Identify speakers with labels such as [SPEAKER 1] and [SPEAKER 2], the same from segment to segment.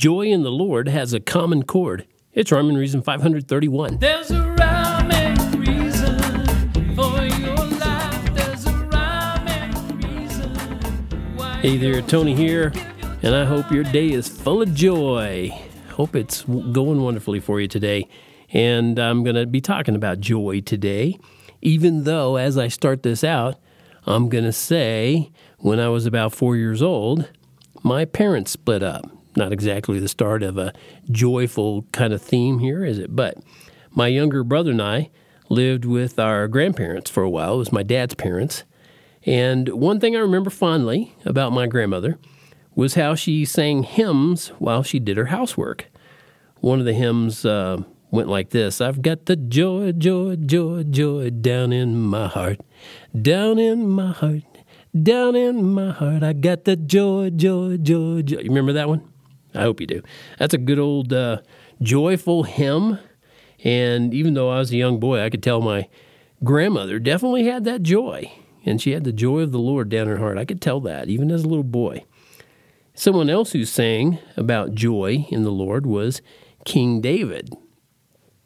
[SPEAKER 1] Joy in the Lord has a common chord. It's Rhyme and Reason 531.
[SPEAKER 2] There's a rhyme and reason for your life. There's a rhyme and reason
[SPEAKER 1] Hey there, Tony here, and I hope your day is full of joy. Hope it's going wonderfully for you today. And I'm going to be talking about joy today, even though as I start this out, I'm going to say when I was about four years old, my parents split up. Not exactly the start of a joyful kind of theme here, is it? But my younger brother and I lived with our grandparents for a while. It was my dad's parents. And one thing I remember fondly about my grandmother was how she sang hymns while she did her housework. One of the hymns uh, went like this I've got the joy, joy, joy, joy down in my heart, down in my heart, down in my heart. I got the joy, joy, joy, joy. You remember that one? I hope you do. That's a good old uh, joyful hymn. And even though I was a young boy, I could tell my grandmother definitely had that joy. And she had the joy of the Lord down her heart. I could tell that even as a little boy. Someone else who sang about joy in the Lord was King David.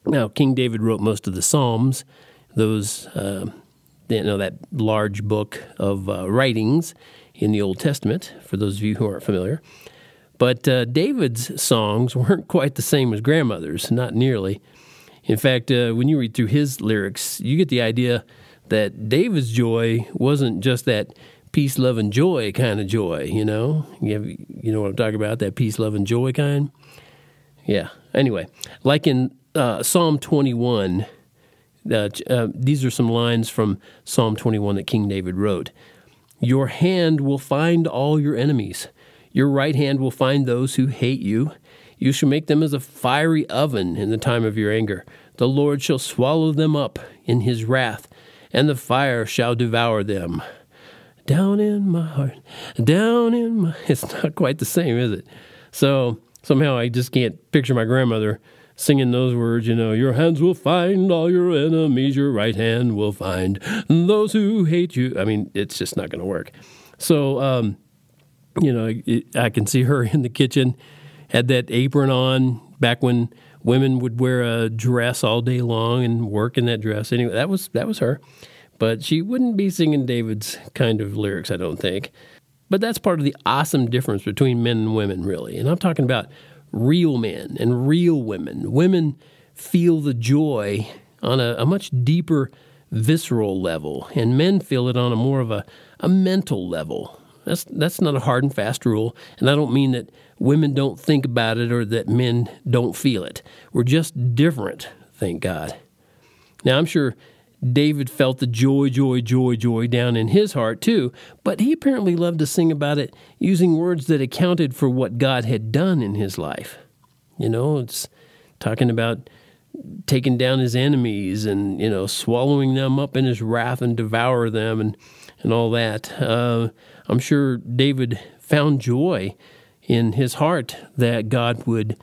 [SPEAKER 1] Now, King David wrote most of the Psalms, those, uh, you know, that large book of uh, writings in the Old Testament, for those of you who aren't familiar. But uh, David's songs weren't quite the same as grandmother's, not nearly. In fact, uh, when you read through his lyrics, you get the idea that David's joy wasn't just that peace, love, and joy kind of joy. You know, you, have, you know what I'm talking about? That peace, love, and joy kind. Yeah. Anyway, like in uh, Psalm 21, uh, uh, these are some lines from Psalm 21 that King David wrote. Your hand will find all your enemies. Your right hand will find those who hate you. You shall make them as a fiery oven in the time of your anger. The Lord shall swallow them up in his wrath, and the fire shall devour them. Down in my heart, down in my. It's not quite the same, is it? So somehow I just can't picture my grandmother singing those words, you know, your hands will find all your enemies, your right hand will find those who hate you. I mean, it's just not going to work. So, um, you know, it, I can see her in the kitchen, had that apron on back when women would wear a dress all day long and work in that dress. Anyway, that was that was her. But she wouldn't be singing David's kind of lyrics, I don't think. But that's part of the awesome difference between men and women, really. And I'm talking about real men and real women. Women feel the joy on a, a much deeper visceral level, and men feel it on a more of a, a mental level. That's that's not a hard and fast rule, and I don't mean that women don't think about it or that men don't feel it. We're just different, thank God. Now I'm sure David felt the joy, joy, joy, joy down in his heart too, but he apparently loved to sing about it using words that accounted for what God had done in his life. You know, it's talking about taking down his enemies and, you know, swallowing them up in his wrath and devour them and, and all that. Uh, I'm sure David found joy in his heart that God would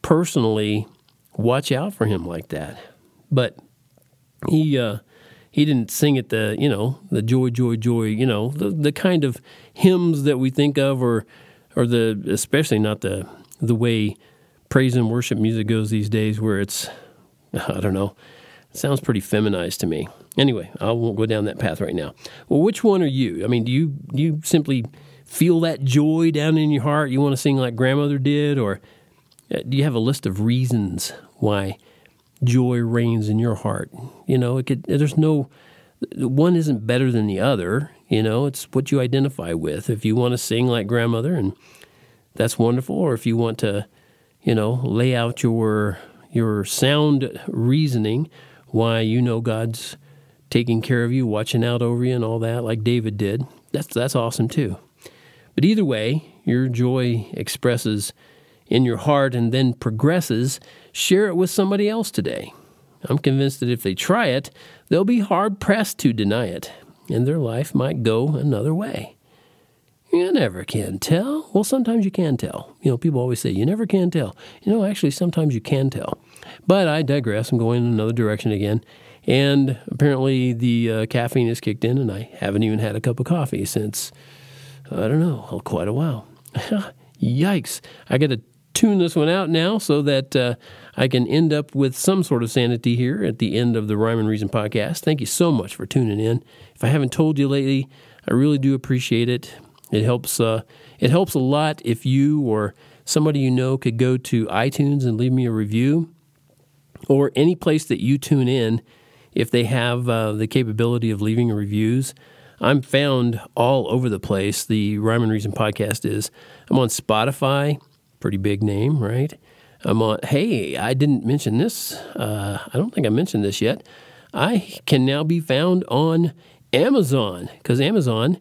[SPEAKER 1] personally watch out for him like that. But he uh, he didn't sing it the you know the joy joy joy you know the the kind of hymns that we think of or or the especially not the the way praise and worship music goes these days where it's I don't know sounds pretty feminized to me. Anyway, I won't go down that path right now. Well, which one are you? I mean, do you do you simply feel that joy down in your heart? You want to sing like grandmother did, or uh, do you have a list of reasons why? joy reigns in your heart. You know, it could, there's no one isn't better than the other. You know, it's what you identify with. If you want to sing like grandmother, and that's wonderful, or if you want to, you know, lay out your your sound reasoning why you know God's taking care of you, watching out over you, and all that, like David did. That's that's awesome too. But either way, your joy expresses in your heart and then progresses, share it with somebody else today. I'm convinced that if they try it, they'll be hard pressed to deny it, and their life might go another way. You never can tell. Well, sometimes you can tell. You know, people always say, you never can tell. You know, actually, sometimes you can tell. But I digress. I'm going in another direction again. And apparently, the uh, caffeine has kicked in, and I haven't even had a cup of coffee since, I don't know, quite a while. Yikes. I got to tune this one out now so that uh, I can end up with some sort of sanity here at the end of the Rhyme and Reason podcast. Thank you so much for tuning in. If I haven't told you lately, I really do appreciate it. It helps. Uh, it helps a lot if you or somebody you know could go to iTunes and leave me a review, or any place that you tune in. If they have uh, the capability of leaving reviews, I'm found all over the place. The Rhyme and Reason podcast is. I'm on Spotify, pretty big name, right? I'm on. Hey, I didn't mention this. Uh, I don't think I mentioned this yet. I can now be found on Amazon because Amazon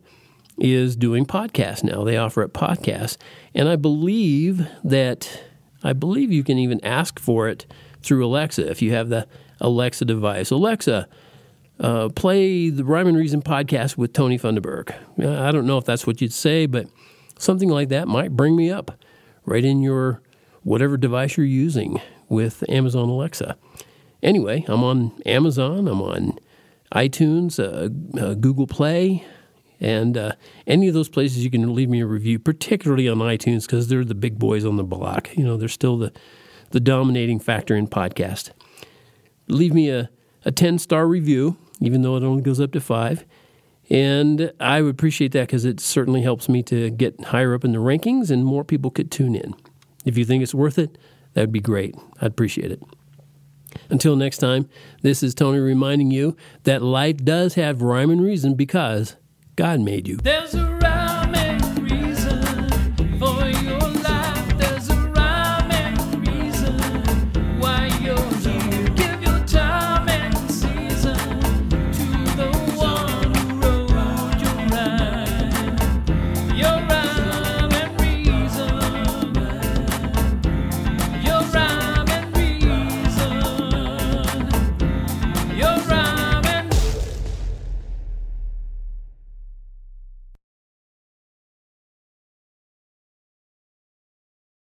[SPEAKER 1] is doing podcasts now. They offer up podcasts, and I believe that I believe you can even ask for it through Alexa if you have the Alexa device. Alexa, uh, play the Rhyme and Reason podcast with Tony Funderburg. I don't know if that's what you'd say, but something like that might bring me up right in your whatever device you're using with Amazon Alexa. Anyway, I'm on Amazon, I'm on iTunes, uh, uh, Google Play, and uh, any of those places you can leave me a review, particularly on iTunes because they're the big boys on the block. You know, they're still the, the dominating factor in podcast. Leave me a, a 10 star review, even though it only goes up to five. And I would appreciate that because it certainly helps me to get higher up in the rankings and more people could tune in. If you think it's worth it, that would be great. I'd appreciate it. Until next time, this is Tony reminding you that life does have rhyme and reason because God made you.